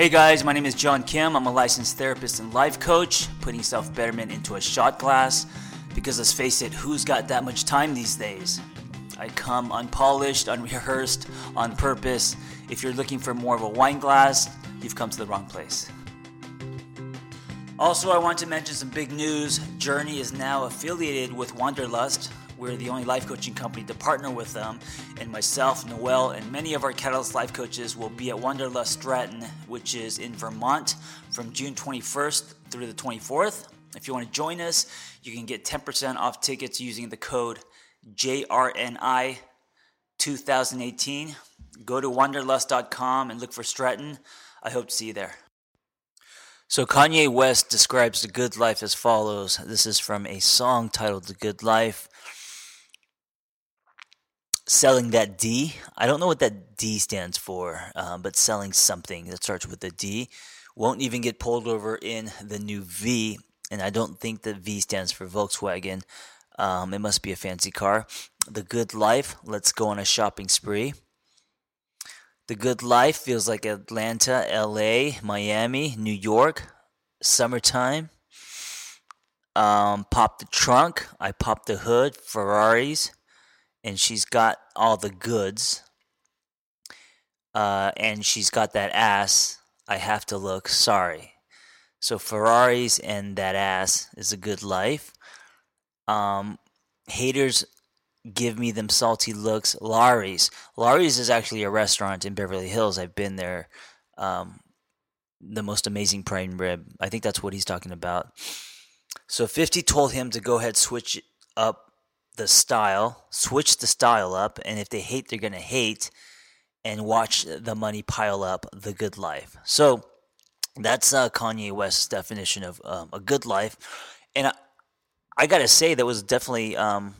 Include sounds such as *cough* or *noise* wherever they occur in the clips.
Hey guys, my name is John Kim. I'm a licensed therapist and life coach, putting self betterment into a shot glass. Because let's face it, who's got that much time these days? I come unpolished, unrehearsed, on purpose. If you're looking for more of a wine glass, you've come to the wrong place. Also, I want to mention some big news. Journey is now affiliated with Wanderlust. We're the only life coaching company to partner with them, and myself, Noel, and many of our Catalyst life coaches will be at Wanderlust Stratton, which is in Vermont from June 21st through the 24th. If you want to join us, you can get 10% off tickets using the code JRNI 2018. Go to wanderlust.com and look for Stratton. I hope to see you there. So, Kanye West describes the good life as follows. This is from a song titled The Good Life selling that D. I don't know what that D stands for, um, but selling something that starts with a D won't even get pulled over in the new V. And I don't think the V stands for Volkswagen. Um, it must be a fancy car. The Good Life. Let's go on a shopping spree. The Good Life feels like Atlanta, LA, Miami, New York, summertime. Um, pop the trunk. I pop the hood. Ferraris and she's got all the goods, uh, and she's got that ass, I have to look sorry. So Ferraris and that ass is a good life. Um, haters give me them salty looks. Lawry's. Lawry's is actually a restaurant in Beverly Hills. I've been there. Um, the most amazing prime rib. I think that's what he's talking about. So 50 told him to go ahead switch up the style, switch the style up, and if they hate, they're going to hate and watch the money pile up the good life. So that's uh, Kanye West's definition of um, a good life. And I, I got to say, that was definitely um,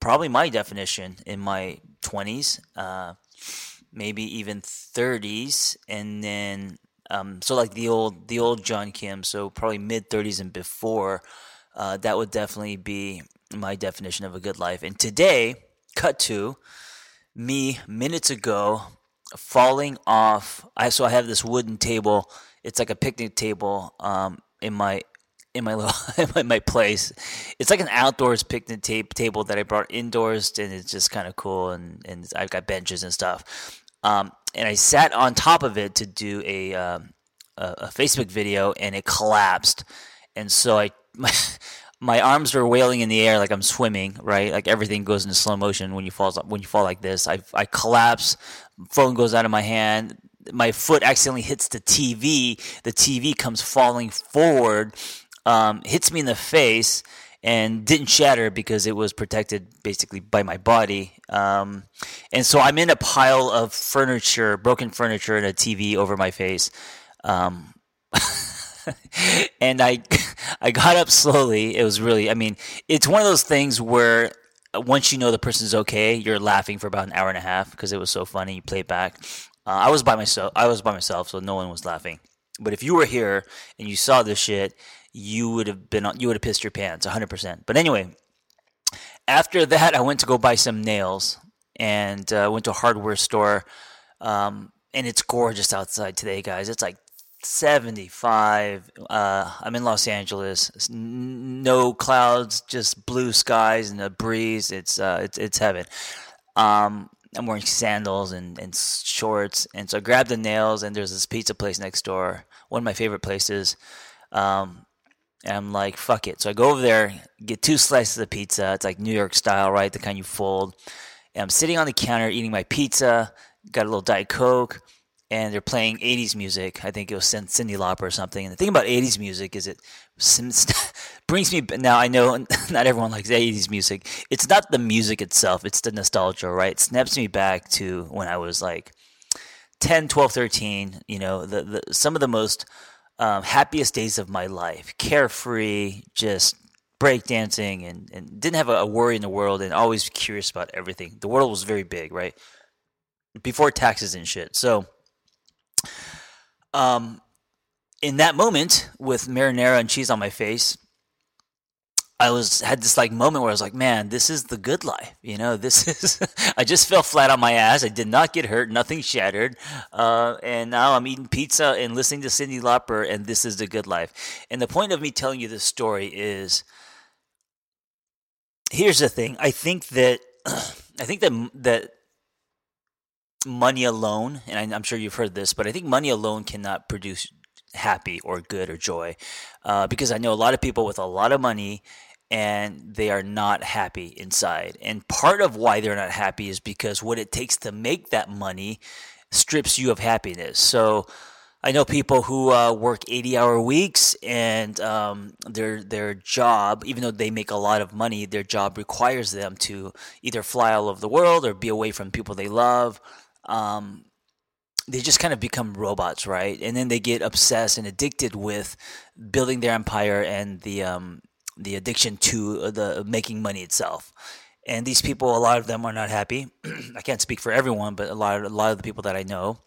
probably my definition in my 20s, uh, maybe even 30s. And then, um, so like the old, the old John Kim, so probably mid 30s and before. Uh, that would definitely be my definition of a good life. And today, cut to me minutes ago falling off. I so I have this wooden table. It's like a picnic table um, in my in my *laughs* little in my place. It's like an outdoors picnic tape table that I brought indoors, and it's just kind of cool. And and I've got benches and stuff. Um, and I sat on top of it to do a, um, a, a Facebook video, and it collapsed. And so I *laughs* my my arms are wailing in the air like I'm swimming, right? Like everything goes into slow motion when you fall when you fall like this. I I collapse, phone goes out of my hand, my foot accidentally hits the TV. The TV comes falling forward, um, hits me in the face, and didn't shatter because it was protected basically by my body. Um, and so I'm in a pile of furniture, broken furniture, and a TV over my face. Um, *laughs* and I I got up slowly. It was really, I mean, it's one of those things where once you know the person's okay, you're laughing for about an hour and a half because it was so funny. You play it back. Uh, I was by myself. I was by myself, so no one was laughing. But if you were here and you saw this shit, you would have been you would have pissed your pants 100%. But anyway, after that, I went to go buy some nails and uh, went to a hardware store. Um, and it's gorgeous outside today, guys. It's like 75. Uh, I'm in Los Angeles. No clouds, just blue skies and a breeze. It's uh, it's it's heaven. Um, I'm wearing sandals and, and shorts, and so I grabbed the nails. And there's this pizza place next door, one of my favorite places. Um, and I'm like, fuck it. So I go over there, get two slices of pizza. It's like New York style, right? The kind you fold. And I'm sitting on the counter eating my pizza. Got a little Diet Coke and they're playing 80s music. I think it was Cyndi Lauper or something. And the thing about 80s music is it *laughs* brings me now I know *laughs* not everyone likes 80s music. It's not the music itself, it's the nostalgia, right? It snaps me back to when I was like 10, 12, 13, you know, the, the some of the most um, happiest days of my life. Carefree, just breakdancing and, and didn't have a, a worry in the world and always curious about everything. The world was very big, right? Before taxes and shit. So um, in that moment, with marinara and cheese on my face, I was had this like moment where I was like, man, this is the good life. You know, this *laughs* is. I just fell flat on my ass. I did not get hurt. Nothing shattered. Uh, and now I'm eating pizza and listening to Cyndi Lauper, and this is the good life. And the point of me telling you this story is, here's the thing. I think that *clears throat* I think that that money alone, and I, I'm sure you've heard this, but I think money alone cannot produce happy or good or joy uh, because I know a lot of people with a lot of money and they are not happy inside. And part of why they're not happy is because what it takes to make that money strips you of happiness. So I know people who uh, work 80 hour weeks and um, their their job, even though they make a lot of money, their job requires them to either fly all over the world or be away from people they love. Um, they just kind of become robots, right? And then they get obsessed and addicted with building their empire and the um, the addiction to the making money itself. And these people, a lot of them are not happy. *clears throat* I can't speak for everyone, but a lot of, a lot of the people that I know.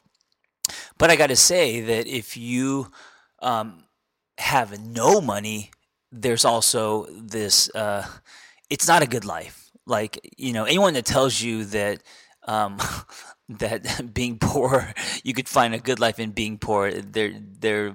But I got to say that if you um, have no money, there's also this. Uh, it's not a good life. Like you know, anyone that tells you that um, *laughs* that *laughs* being poor, you could find a good life in being poor. They're they're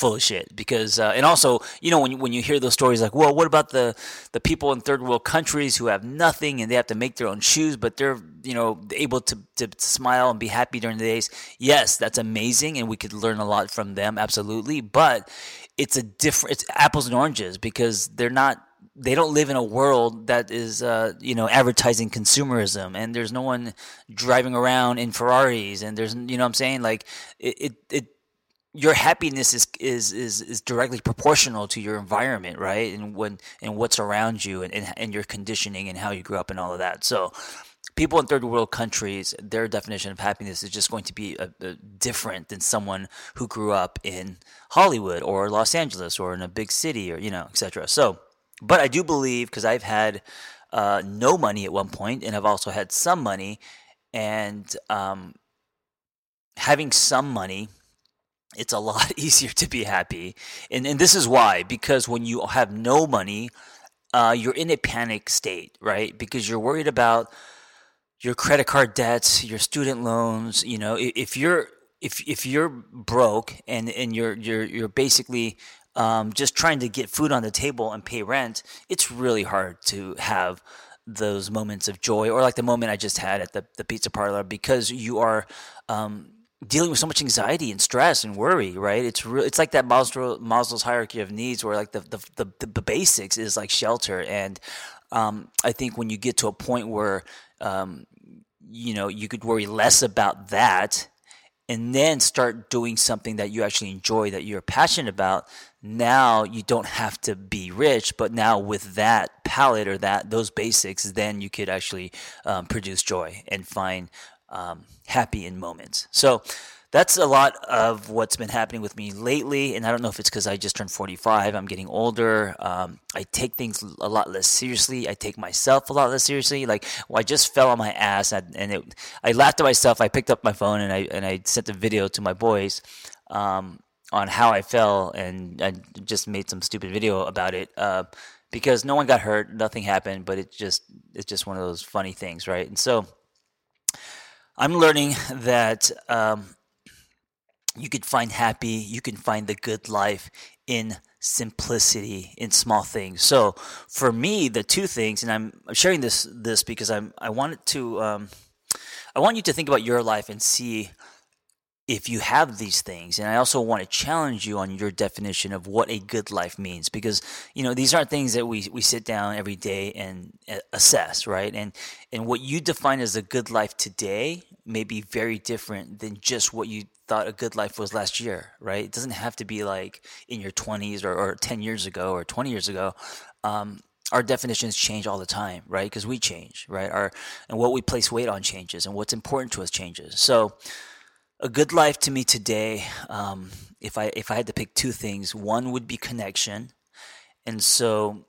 full of shit because uh, and also you know when you, when you hear those stories like well what about the the people in third world countries who have nothing and they have to make their own shoes but they're you know able to, to smile and be happy during the days yes that's amazing and we could learn a lot from them absolutely but it's a different it's apples and oranges because they're not they don't live in a world that is uh, you know advertising consumerism and there's no one driving around in Ferraris and there's you know what I'm saying? Like it, it, it your happiness is, is is is directly proportional to your environment right? And when and what's around you and, and, and your conditioning and how you grew up and all of that. So people in third world countries their definition of happiness is just going to be a, a different than someone who grew up in Hollywood or Los Angeles or in a big city or you know etc so but I do believe because I've had uh, no money at one point, and I've also had some money, and um, having some money, it's a *laughs* lot easier to be happy. And and this is why because when you have no money, uh, you're in a panic state, right? Because you're worried about your credit card debts, your student loans. You know, if you're if if you're broke and and you're you're you're basically um, just trying to get food on the table and pay rent, it's really hard to have those moments of joy or like the moment I just had at the, the pizza parlor because you are um, dealing with so much anxiety and stress and worry, right? It's real. It's like that Maslow, Maslow's hierarchy of needs, where like the the, the, the basics is like shelter, and um, I think when you get to a point where um, you know you could worry less about that and then start doing something that you actually enjoy that you're passionate about now you don't have to be rich but now with that palette or that those basics then you could actually um, produce joy and find um, happy in moments. So that's a lot of what's been happening with me lately. And I don't know if it's because I just turned 45, I'm getting older. Um, I take things a lot less seriously. I take myself a lot less seriously. Like, well, I just fell on my ass and, and it, I laughed at myself. I picked up my phone and I, and I sent a video to my boys. Um, on how I fell, and I just made some stupid video about it uh, because no one got hurt, nothing happened, but it just it's just one of those funny things, right? And so I'm learning that um, you can find happy, you can find the good life in simplicity, in small things. So for me, the two things, and I'm sharing this this because I'm I wanted to um, I want you to think about your life and see if you have these things and i also want to challenge you on your definition of what a good life means because you know these aren't things that we, we sit down every day and uh, assess right? And and what you define as a good life today may be very different than just what you thought a good life was last year right? It doesn't have to be like in your 20s or, or 10 years ago or 20 years ago. Um, our definitions change all the time right? Because we change right? Our and what we place weight on changes and what's important to us changes. So a good life to me today, um, if I if I had to pick two things, one would be connection, and so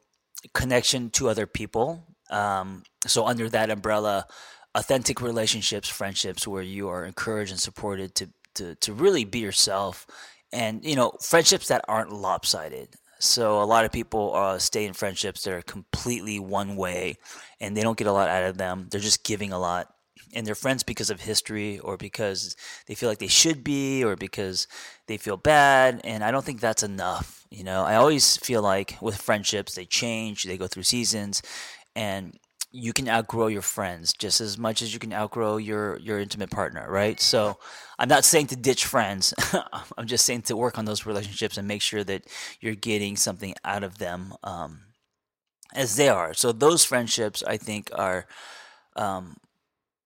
connection to other people. Um, so under that umbrella, authentic relationships, friendships, where you are encouraged and supported to to to really be yourself, and you know friendships that aren't lopsided. So a lot of people uh, stay in friendships that are completely one way, and they don't get a lot out of them. They're just giving a lot, and they're friends because of history or because they feel like they should be or because they feel bad. And I don't think that's enough. You know, I always feel like with friendships, they change, they go through seasons, and you can outgrow your friends just as much as you can outgrow your your intimate partner, right? So I'm not saying to ditch friends. *laughs* I'm just saying to work on those relationships and make sure that you're getting something out of them um, as they are. So those friendships, I think, are um,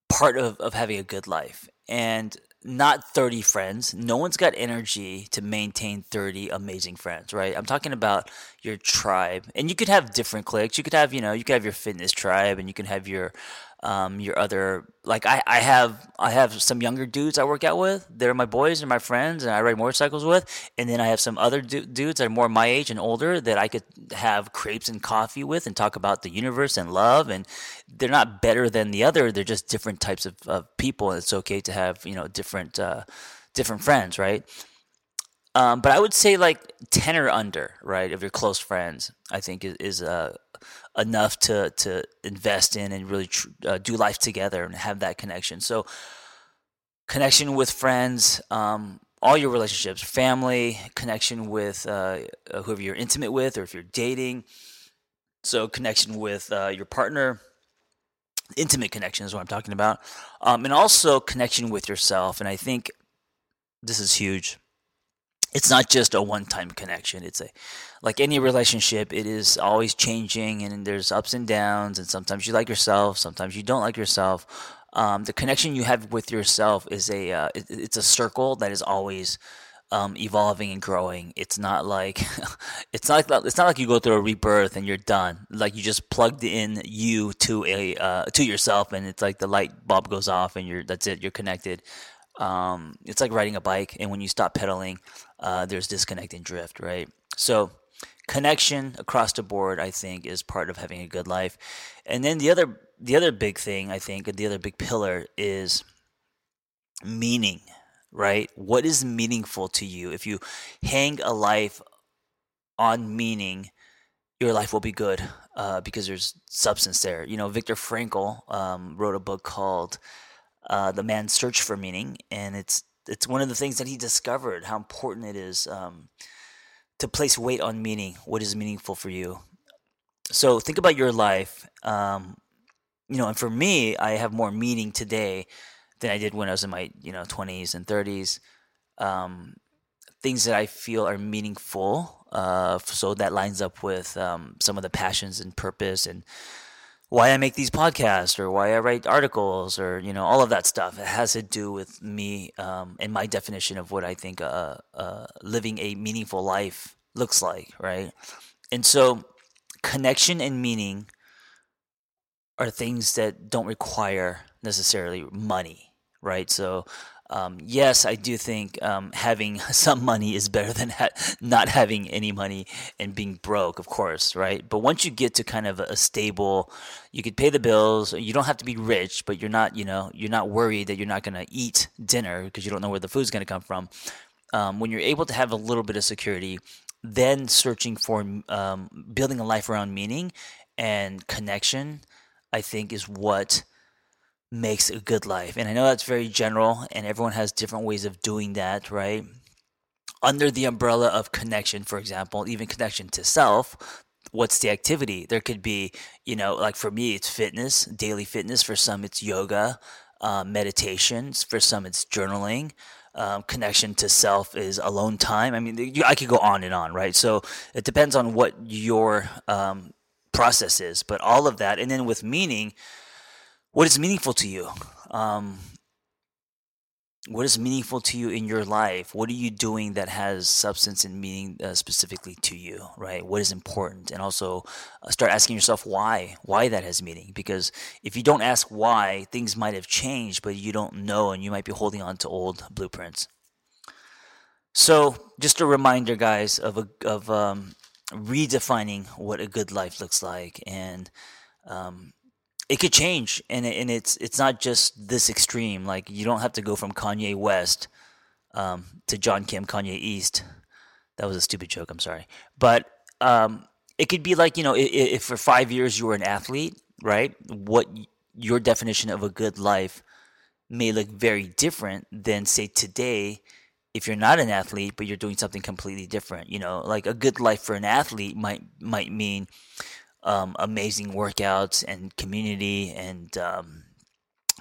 part of, of having a good life. And not 30 friends. No one's got energy to maintain 30 amazing friends, right? I'm talking about your tribe. And you could have different cliques. You could have, you know, you could have your fitness tribe and you can have your um, your other like I, I have I have some younger dudes I work out with. They're my boys and my friends, and I ride motorcycles with. And then I have some other du- dudes that are more my age and older that I could have crepes and coffee with and talk about the universe and love. And they're not better than the other. They're just different types of, of people. And it's okay to have you know different uh, different friends, right? Um, but I would say like ten or under, right, of your close friends. I think is, is uh, enough to to invest in and really tr- uh, do life together and have that connection. So, connection with friends, um, all your relationships, family, connection with uh, uh, whoever you're intimate with, or if you're dating. So, connection with uh, your partner, intimate connection is what I'm talking about, um, and also connection with yourself. And I think this is huge it's not just a one-time connection it's a like any relationship it is always changing and there's ups and downs and sometimes you like yourself sometimes you don't like yourself. Um, the connection you have with yourself is a uh, it, it's a circle that is always um, evolving and growing. It's not like *laughs* it's not like it's not like you go through a rebirth and you're done. Like you just plugged in you to a uh, to yourself and it's like the light bulb goes off and you're that's it you're connected um, it's like riding a bike, and when you stop pedaling, uh, there's disconnect and drift, right? So connection across the board, I think, is part of having a good life. And then the other the other big thing, I think, the other big pillar is meaning, right? What is meaningful to you? If you hang a life on meaning, your life will be good uh, because there's substance there. You know, Viktor Frankl um, wrote a book called uh, the man's search for meaning, and it's it's one of the things that he discovered how important it is um, to place weight on meaning. What is meaningful for you? So think about your life. Um, you know, and for me, I have more meaning today than I did when I was in my you know twenties and thirties. Um, things that I feel are meaningful. Uh, so that lines up with um, some of the passions and purpose and why I make these podcasts or why I write articles or you know all of that stuff. It has to do with me um, and my definition of what I think uh, uh, living a meaningful life looks like, right? And so, connection and meaning are things that don't require necessarily money, right? So, um, yes, I do think um, having *laughs* some money is better than ha- not having any money and being broke, of course, right? But once you get to kind of a stable, you could pay the bills. You don't have to be rich, but you're not, you know, you're not worried that you're not going to eat dinner because you don't know where the food's going to come from. Um, when you're able to have a little bit of security, then searching for um, building a life around meaning and connection, I think, is what makes a good life. And I know that's very general, and everyone has different ways of doing that, right? Under the umbrella of connection, for example, even connection to self, what's the activity? There could be, you know, like for me, it's fitness, daily fitness. For some, it's yoga, uh, meditations. For some, it's journaling. Um, connection to self is alone time. I mean, you, I could go on and on, right? So it depends on what your um, process is, but all of that, and then with meaning, what is meaningful to you? Um, what is meaningful to you in your life? What are you doing that has substance and meaning uh, specifically to you, right? What is important? And also uh, start asking yourself why, why that has meaning. Because if you don't ask why, things might have changed, but you don't know, and you might be holding on to old blueprints. So, just a reminder, guys, of a, of um, redefining what a good life looks like, and um, it could change and and it's it's not just this extreme. Like you don't have to go from Kanye West um, to John Kim Kanye East. That was a stupid joke I'm sorry. But um, it could be like you know, if, if for five years you were an athlete, right? What your definition of a good life may look very different than say today if you're not an athlete but you're doing something completely different you know? Like a good life for an athlete might might mean um, amazing workouts and community and um,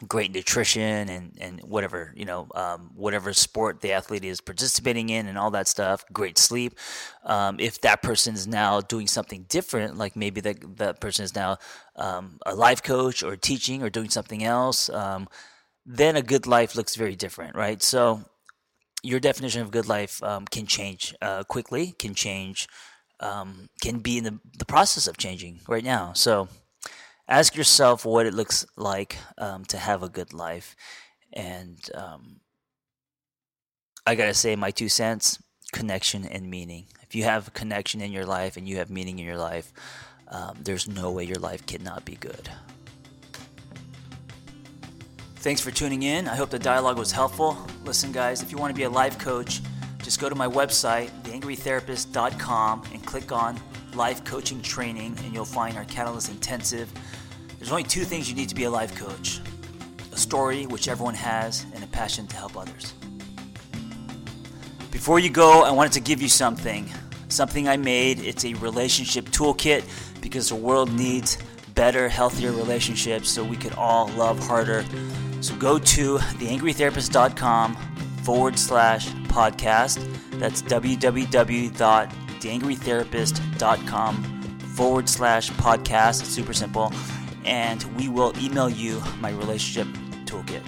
great nutrition and, and whatever you know um, whatever sport the athlete is participating in and all that stuff great sleep. Um, if that person is now doing something different like maybe that that person is now um, a life coach or teaching or doing something else um, then a good life looks very different right? So your definition of good life um, can change uh, quickly can change um, can be in the, the process of changing right now so ask yourself what it looks like um, to have a good life. And um, I gotta say, my two cents connection and meaning. If you have connection in your life and you have meaning in your life, um, there's no way your life cannot be good. Thanks for tuning in. I hope the dialogue was helpful. Listen, guys, if you want to be a life coach, just go to my website, theangrytherapist.com, and click on life coaching training, and you'll find our Catalyst Intensive. There's only two things you need to be a life coach a story, which everyone has, and a passion to help others. Before you go, I wanted to give you something. Something I made. It's a relationship toolkit because the world needs better, healthier relationships so we can all love harder. So go to theangrytherapist.com forward slash podcast. That's www.theangrytherapist.com forward slash podcast. Super simple. And we will email you my relationship toolkit.